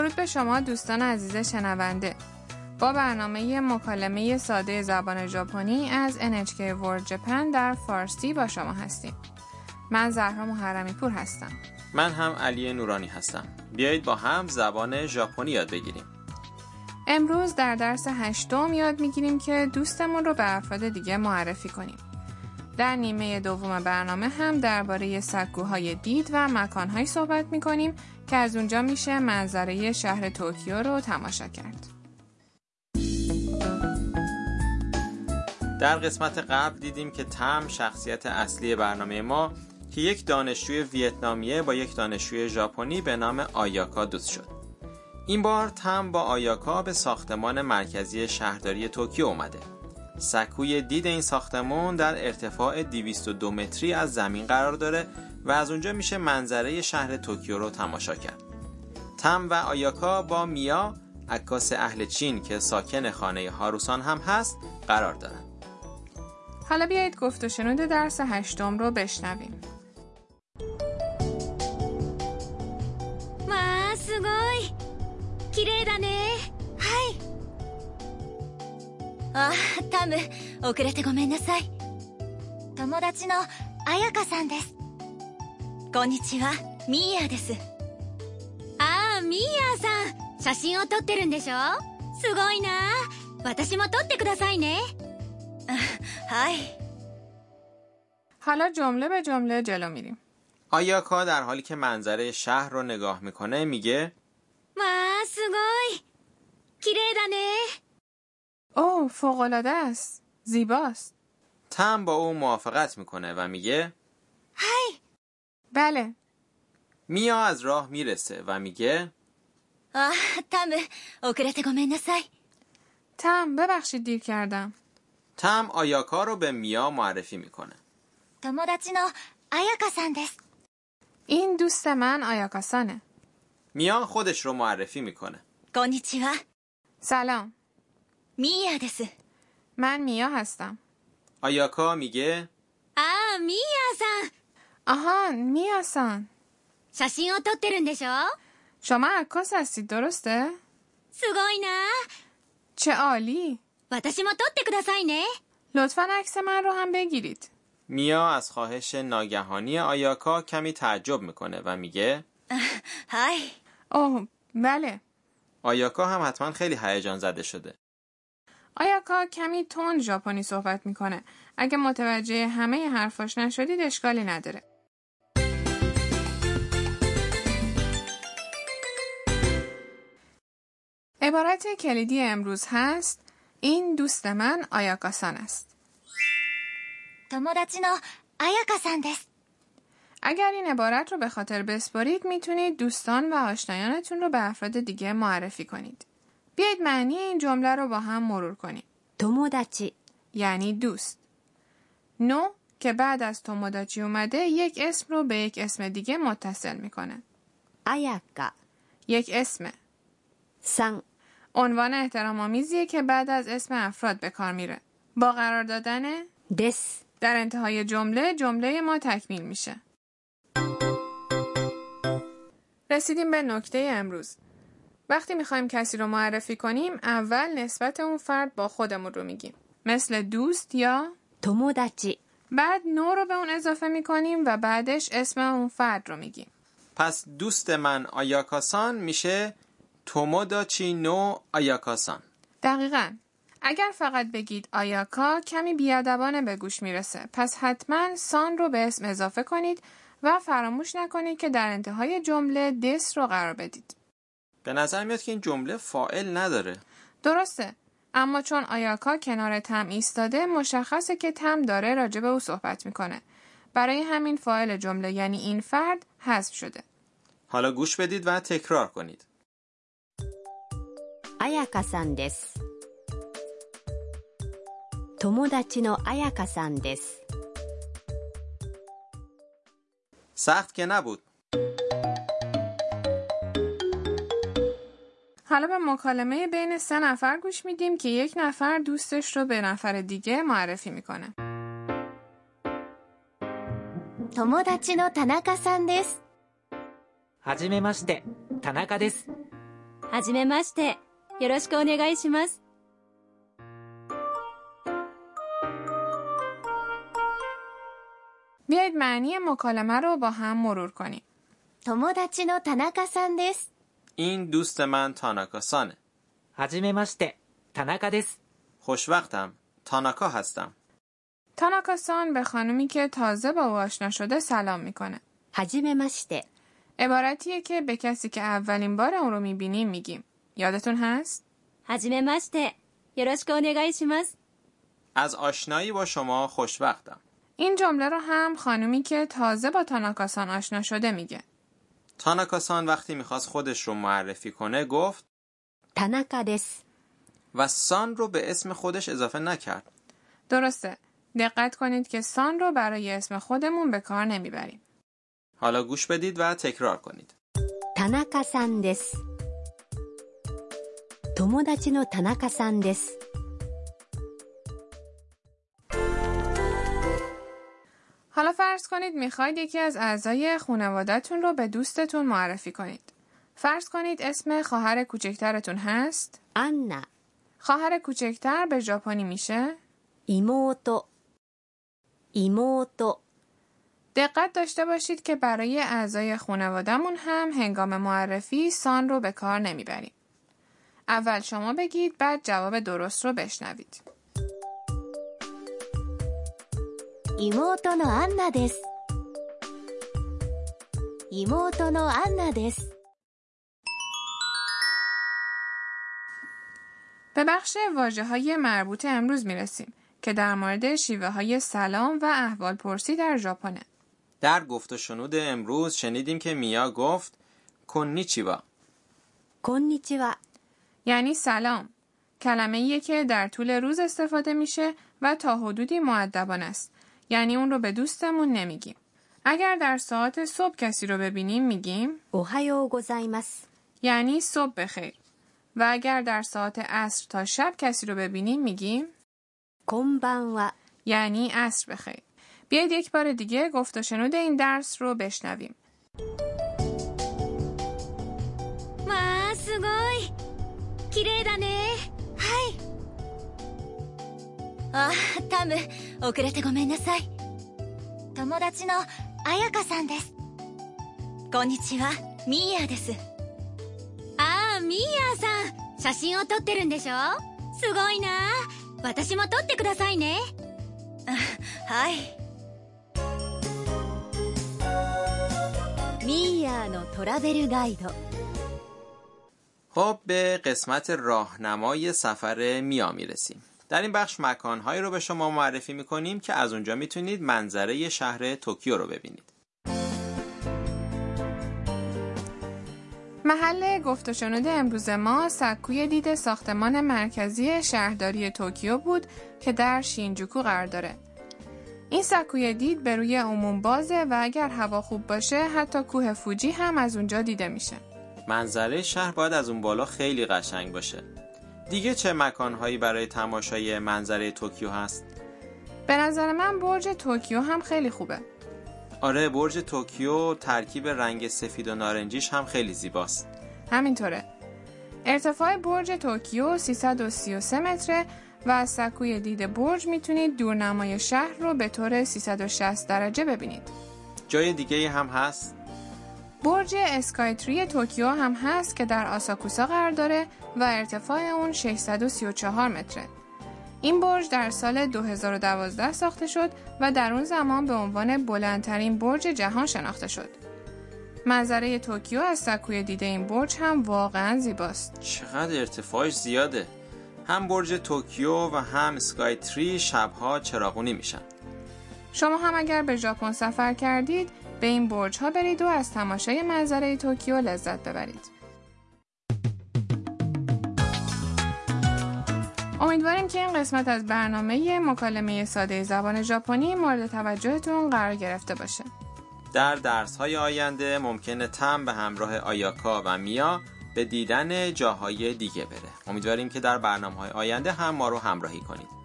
درود به شما دوستان عزیز شنونده. با برنامه مکالمه ساده زبان ژاپنی از NHK World Japan در فارسی با شما هستیم. من زهرا محرمی پور هستم. من هم علی نورانی هستم. بیایید با هم زبان ژاپنی یاد بگیریم. امروز در درس هشتم یاد می‌گیریم که دوستمون رو به افراد دیگه معرفی کنیم. در نیمه دوم برنامه هم درباره سکوهای دید و مکانهایی صحبت می‌کنیم که از اونجا میشه منظره شهر توکیو رو تماشا کرد. در قسمت قبل دیدیم که تم شخصیت اصلی برنامه ما که یک دانشجوی ویتنامیه با یک دانشجوی ژاپنی به نام آیاکا دوست شد. این بار تم با آیاکا به ساختمان مرکزی شهرداری توکیو اومده. سکوی دید این ساختمان در ارتفاع 202 متری از زمین قرار داره و از اونجا میشه منظره شهر توکیو رو تماشا کرد. تم و آیاکا با میا عکاس اهل چین که ساکن خانه هاروسان هم هست قرار دارن. حالا بیایید گفت و شنود درس هشتم رو بشنویم. まあすごい綺麗だねはいあタム遅れてごめんなさい友達の彩香さんです こんにちはミーヤですああミーヤさん写真を撮ってるんでしょすごいな私も撮ってくださいねはい حالا جمله به جمله جلو میریم. آیاکا در حالی که منظره شهر رو نگاه میکنه میگه まあすごい綺麗だね اوه فوقالعاده است. زیباست. تم با او موافقت میکنه و میگه はい بله. میا از راه می‌رسه و میگه آه تم اوکرت گومنسای تم ببخشید دیر کردم. تم آیاکا رو به میا معرفی می‌کنه. توموداچی نو آیاکا سان این دوست من آیاکا سانه میا خودش رو معرفی می‌کنه. کونیچیوا سلام. میا دس من میا هستم. آیاکا میگه آ میا سان ーヤさん آهان میاسان. 写真を撮ってるんでしょ شما عکاس هستید درسته؟ すごいな چه عالی. 私も撮ってくださいね لطفا عکس من رو هم بگیرید. میا از خواهش ناگهانی آیاکا کمی تعجب میکنه و میگه はい اوه بله. آیاکا هم حتما خیلی هیجان زده شده آیاکا کمی تون ژاپنی صحبت می‌کنه. اگه متوجه همه حرفاش نشدید اشکالی نداره. عبارت کلیدی امروز هست این دوست من آیاکاسان است. اگر این عبارت رو به خاطر بسپارید می‌تونید دوستان و آشنایانتون رو به افراد دیگه معرفی کنید. بیاید معنی این جمله رو با هم مرور کنیم. توموداچی یعنی دوست. نو که بعد از توموداچی اومده یک اسم رو به یک اسم دیگه متصل می‌کنه. آیاکا یک اسم. سان عنوان احترام آمیزیه که بعد از اسم افراد به کار میره. با قرار دادن دس در انتهای جمله جمله ما تکمیل میشه. رسیدیم به نکته امروز. وقتی می‌خوایم کسی رو معرفی کنیم اول نسبت اون فرد با خودمون رو میگیم. مثل دوست یا 友達 بعد نو رو به اون اضافه می‌کنیم و بعدش اسم اون فرد رو میگیم. پس دوست من آیاکاسان میشه توموداچی نو آیاکاسان دقیقا. اگر فقط بگید آیاکا کمی بیادبانه به گوش می‌رسه. پس حتما سان رو به اسم اضافه کنید و فراموش نکنید که در انتهای جمله دس رو قرار بدید. به نظر میاد که این جمله فائل نداره. درسته. اما چون آیاکا کنار تم ایستاده مشخصه که تم داره راجع به او صحبت می‌کنه. برای همین فاعل جمله یعنی این فرد حذف شده. حالا گوش بدید و تکرار کنید. آیاکا سان دس نو آیاکا سان دس. سخت که نبود. حالا به مکالمه بین سه نفر گوش میدیم که یک نفر دوستش رو به نفر دیگه معرفی میکنه. 友達の田中さんですはじめまして、田中です。 はじめまして。よろしくお願いします。 بیایید معنی مکالمه رو با هم مرور کنیم. 友達の田中さんです。 این دوست من تاناکا-سانه. مشته تاناکا دس. خوشوقتم، تاناکا هستم. تاناکاسان به خانومی که تازه با او آشنا شده سلام می‌کنه. هاجیمماشته. عبارتیه که به کسی که اولین بار اون رو می‌بینیم میگیم. یادتون هست؟ هاجیمماشته. یوروشیکو اونگایشیماس. از آشنایی با شما خوشوقتم. این جمله رو هم خانومی که تازه با تاناکاسان آشنا شده میگه. تاناکاسان وقتی میخواست خودش رو معرفی کنه گفت 田中です。 و سان رو به اسم خودش اضافه نکرد درسته. دقت کنید که سان رو برای اسم خودمون به کار نمیبریم. حالا گوش بدید و تکرار کنید 田中さんです。友達の田中さんです。 حالا فرض کنید می‌خواید یکی از اعضای خانوادهتون رو به دوستتون معرفی کنید. فرض کنید اسم خواهر کوچکترتون هست؟ آنا. خواهر کوچکتر به ژاپنی میشه؟ ایموتو. ایموتو. دقت داشته باشید که برای اعضای خانوادهمون هم هنگام معرفی سان رو به کار نمی‌بریم. اول شما بگید بعد جواب درست رو بشنوید. 妹のアンナです。妹のアンナです。 به بخش واجه های مربوط امروز میرسیم که در مورد شیوه های سلام و احوال پرسی در ژاپنه. در گفت و شنود امروز شنیدیم که میا گفت کنیچیوا こんにちは。 یعنی سلام. کلمه ایه که در طول روز استفاده میشه و تا حدودی معدبان است. یعنی اون رو به دوستمون نمیگیم. اگر در ساعت صبح کسی رو ببینیم میگیم اوهایو گوزایمس یعنی صبح بخیر. و اگر در ساعت عصر تا شب کسی رو ببینیم میگیم کنبانوا. یعنی عصر بخیر. بیاید یک بار دیگه گفت و شنود این درس رو بشنویم. ما سگوی کیره あ、タム、遅れてごめんなさい。友達の彩香さんです。こんにちは、ミーヤです。ああ、ミーヤさん。写真を撮ってるんでしょすごいな。私も撮ってくださいね。あはい。ミーヤのトラベルガイド。 خب به قسمت راهنمای سفر میا میرسیم در این بخش مکانهایی رو به شما معرفی می‌کنیم که از اونجا می‌تونید منظره شهر توکیو رو ببینید محل گفت و شنود امروز ما سکوی دید ساختمان مرکزی شهرداری توکیو بود که در شینجوکو قرار داره. این سکوی دید به روی عموم بازه و اگر هوا خوب باشه حتی کوه فوجی هم از اونجا دیده میشه. منظره شهر باید از اون بالا خیلی قشنگ باشه دیگه چه مکانهایی برای تماشای منظره توکیو هست؟ به نظر من برج توکیو هم خیلی خوبه. آره برج توکیو ترکیب رنگ سفید و نارنجیش هم خیلی زیباست همینطوره. ارتفاع برج توکیو 333 متره و از سکوی دید برج می‌تونید دورنمای شهر رو به طور 360 درجه ببینید. جای دیگه هم هست؟ برج اسکای تری توکیو هم هست که در آساکوسا قرار داره و ارتفاع اون 634 متره. این برج در سال 2012 ساخته شد و در اون زمان به عنوان بلندترین برج جهان شناخته شد. منظره توکیو از سکوی دید این برج هم واقعا زیباست. چقدر ارتفاعش زیاده هم برج توکیو و هم اسکای تری شبها چراغونی میشن شما هم اگر به ژاپن سفر کردید به این برج ها برید و از تماشای منظره توکیو لذت ببرید. امیدواریم که این قسمت از برنامه مکالمه ساده زبان ژاپنی مورد توجهتون قرار گرفته باشه. در درس های آینده ممکنه تم به همراه آیاکا و میا به دیدن جاهای دیگه بره امیدواریم که در برنامه های آینده هم ما رو همراهی کنید